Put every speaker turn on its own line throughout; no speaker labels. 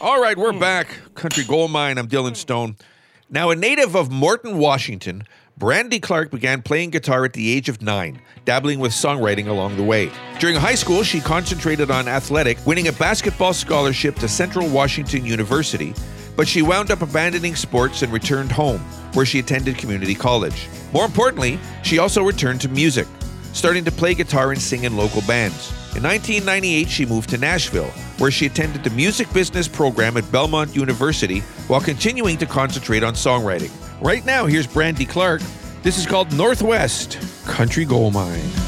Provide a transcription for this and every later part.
All right, we're back. Country Gold Mine. I'm Dylan Stone. Now, a native of Morton, Washington, Brandy Clark began playing guitar at the age of nine, dabbling with songwriting along the way. During high school, she concentrated on athletic, winning a basketball scholarship to Central Washington University, but she wound up abandoning sports and returned home, where she attended community college. More importantly, she also returned to music, starting to play guitar and sing in local bands. In 1998, she moved to Nashville, where she attended the music business program at Belmont University while continuing to concentrate on songwriting. Right now, here's Brandy Clark. This is called Northwest Country Gold Mine.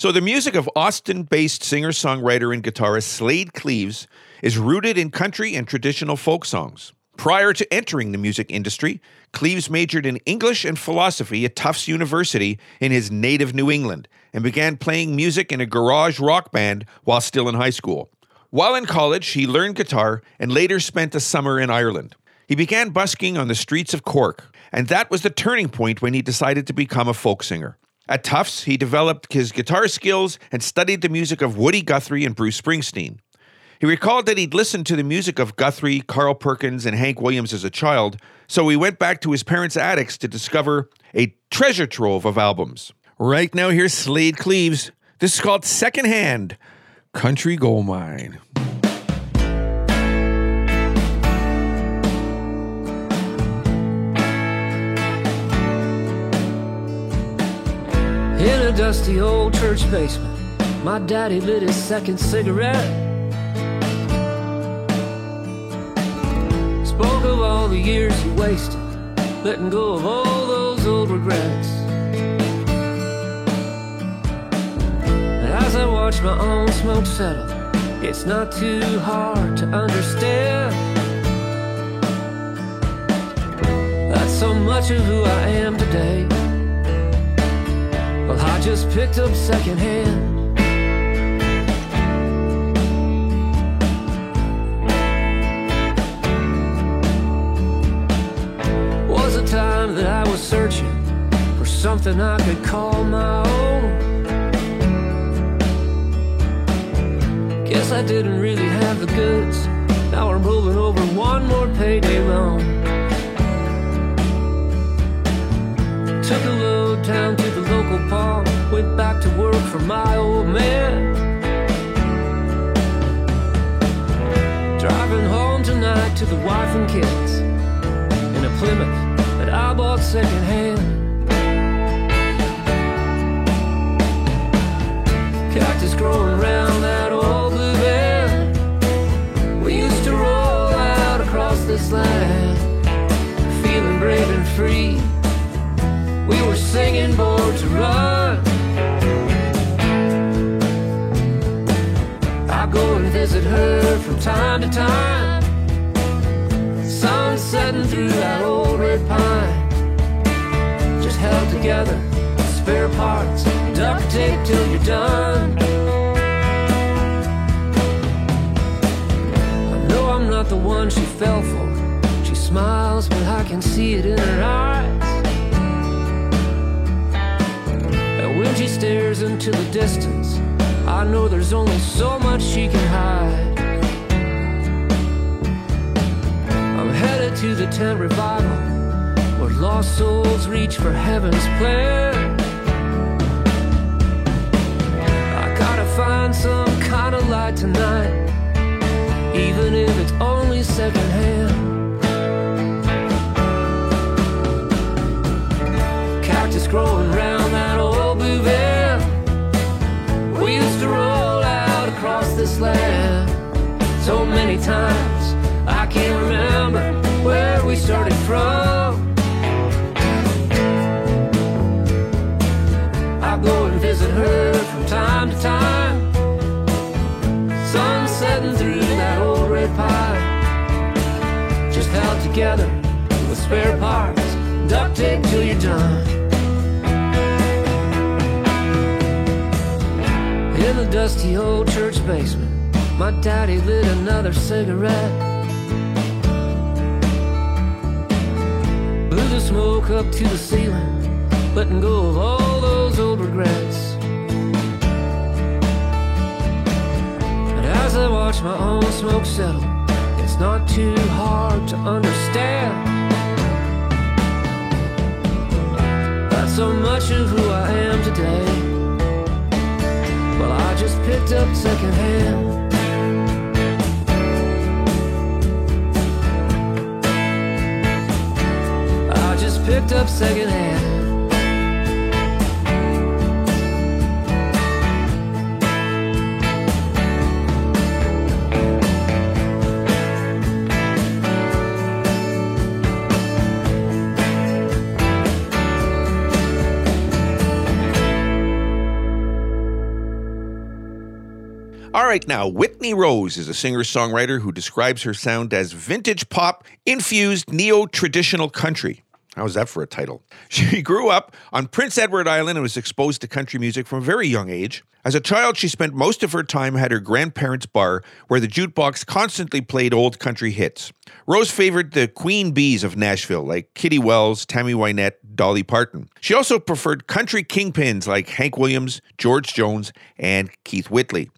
So, the music of Austin based singer songwriter and guitarist Slaid Cleaves is rooted in country and traditional folk songs. Prior to entering the music industry, Cleaves majored in English and philosophy at Tufts University in his native New England and began playing music in a garage rock band while still in high school. While in college, he learned guitar and later spent a summer in Ireland. He began busking on the streets of Cork, and that was the turning point when he decided to become a folk singer.
At Tufts, he developed his guitar skills and studied the music of Woody Guthrie and Bruce Springsteen. He recalled that he'd listened to the music of Guthrie, Carl Perkins, and Hank Williams as a child, so he went back to his parents' attics to discover a treasure trove of albums. Right now, here's Slaid Cleaves. This is called Secondhand Country Gold Mine.
Dusty old church basement, my daddy lit his second cigarette. Spoke of all the years he wasted, letting go of all those old regrets. As I watch my own smoke settle, it's not too hard to understand. That's so much of who I am today. Well, I just picked up secondhand. Was a time that I was searching for something I could call my own. Guess I didn't really have the goods. Now I'm rolling over one more payday loan. Took a load down to the local pond. Went back to work for my old man. Driving home tonight to the wife and kids in a Plymouth that I bought secondhand. Cactus growing around that old blue van. We used to roll out across this land, feeling brave and free. Singing Born to Run. I go and visit her from time to time. Sun setting through that old red pine. Just held together, spare parts, duct tape till you're done. I know I'm not the one she fell for. She smiles, but I can see it in her eyes. Stares into the distance, I know there's only so much she can hide. I'm headed to the tent revival, where lost souls reach for heaven's plan. I gotta find some kind of light tonight, even if it's only secondhand. Times. I can't remember where we started from. I go and visit her from time to time. Sun setting through that old red pine. Just held together with spare parts. Duct tape till you're done. In the dusty old church basement, my daddy lit another cigarette. Blew the smoke up to the ceiling, letting go of all those old regrets. And as I watch my own smoke settle, it's not too hard to understand. That's so much of who I am today. Well, I just picked up secondhand. Up secondhand.
All right, now, Whitney Rose is a singer songwriter who describes her sound as vintage pop infused neo traditional country. How's that for a title? She grew up on Prince Edward Island and was exposed to country music from a very young age. As a child, she spent most of her time at her grandparents' bar, where the jukebox constantly played old country hits. Rose favored the queen bees of Nashville, like Kitty Wells, Tammy Wynette, Dolly Parton. She also preferred country kingpins like Hank Williams, George Jones, and Keith Whitley.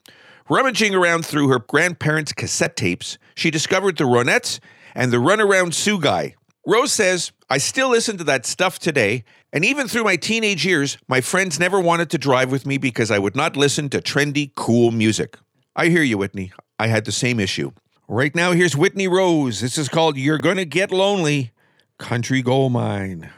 Rummaging around through her grandparents' cassette tapes, she discovered the Ronettes and the Runaround Sue Guy. Rose says, I still listen to that stuff today, and even through my teenage years, my friends never wanted to drive with me because I would not listen to trendy, cool music. I hear you, Whitney. I had the same issue. Right now, here's Whitney Rose. This is called You're Gonna Get Lonely Country Gold Mine.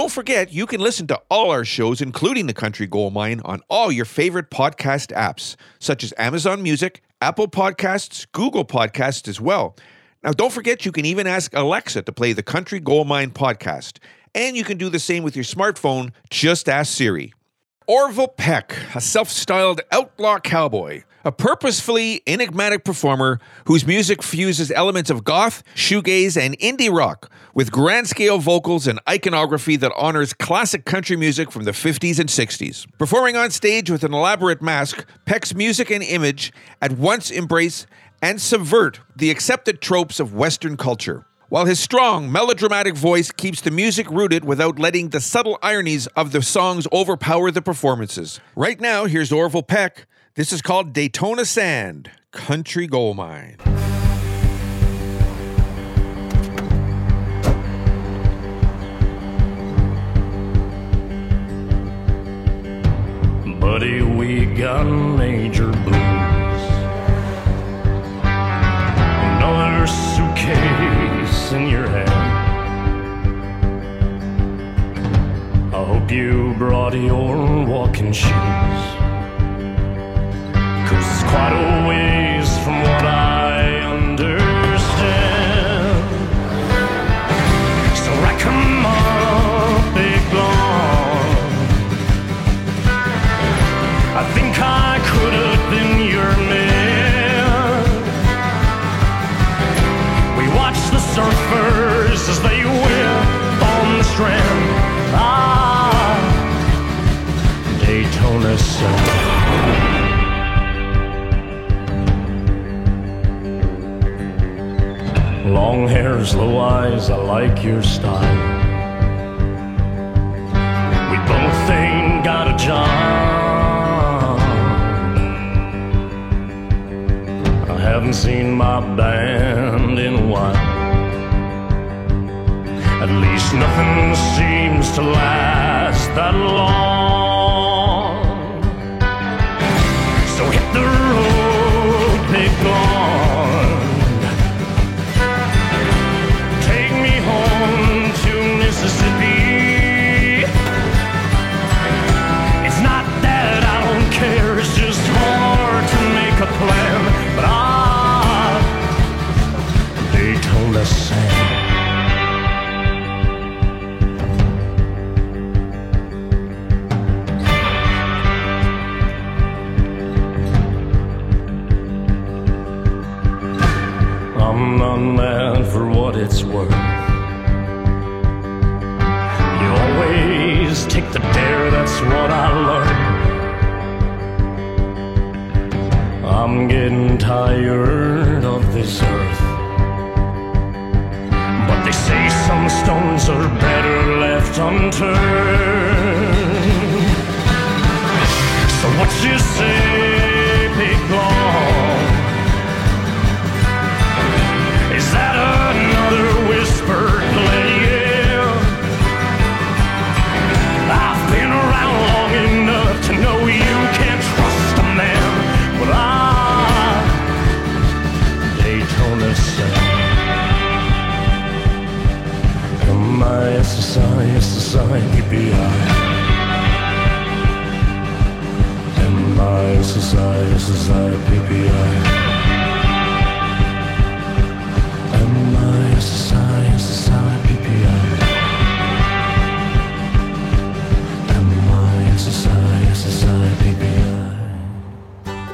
Don't
forget, you can listen to all our shows, including The Country Gold Mine, on all your favorite podcast apps, such as Amazon Music, Apple Podcasts, Google Podcasts as well. Now, don't forget, you can even ask Alexa to play the Country Gold Mine podcast. And you can do the same with your smartphone. Just ask Siri. Orville Peck, a self styled outlaw cowboy, a purposefully enigmatic performer whose music fuses elements of goth, shoegaze, and indie rock with grand scale vocals and iconography that honors classic country music from the 50s and 60s. Performing on stage with an elaborate mask, Peck's music and image at once embrace and subvert the accepted tropes of Western culture while his strong, melodramatic voice keeps the music rooted without letting the subtle ironies of the songs overpower the performances. Right now, here's Orville Peck. This is called Daytona Sand, Country Gold Mine.
Buddy, we got major blues. Brought your walking shoes. Slow eyes, I like your style. We both ain't got a job. I haven't seen my band in a while. At least nothing seems to last that long.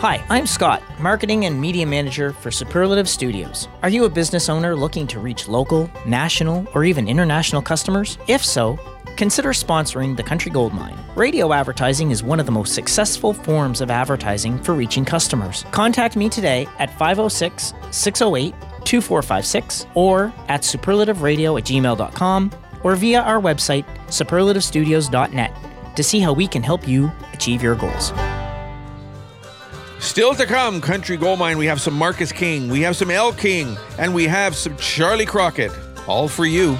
Hi, I'm Scott, Marketing and Media Manager for Superlative Studios. Are you a business owner looking to reach local, national, or even international customers? If so, consider sponsoring the Country Gold Mine. Radio advertising is one of the most successful forms of advertising for reaching customers. Contact me today at 506 608 2456 or at superlativeradio at gmail.com or via our website, superlativestudios.net, to see how we can help you achieve your goals.
Still to come, Country Gold Mine, we have some Marcus King, we have some Elle King, and we have some Charley Crockett. All for you.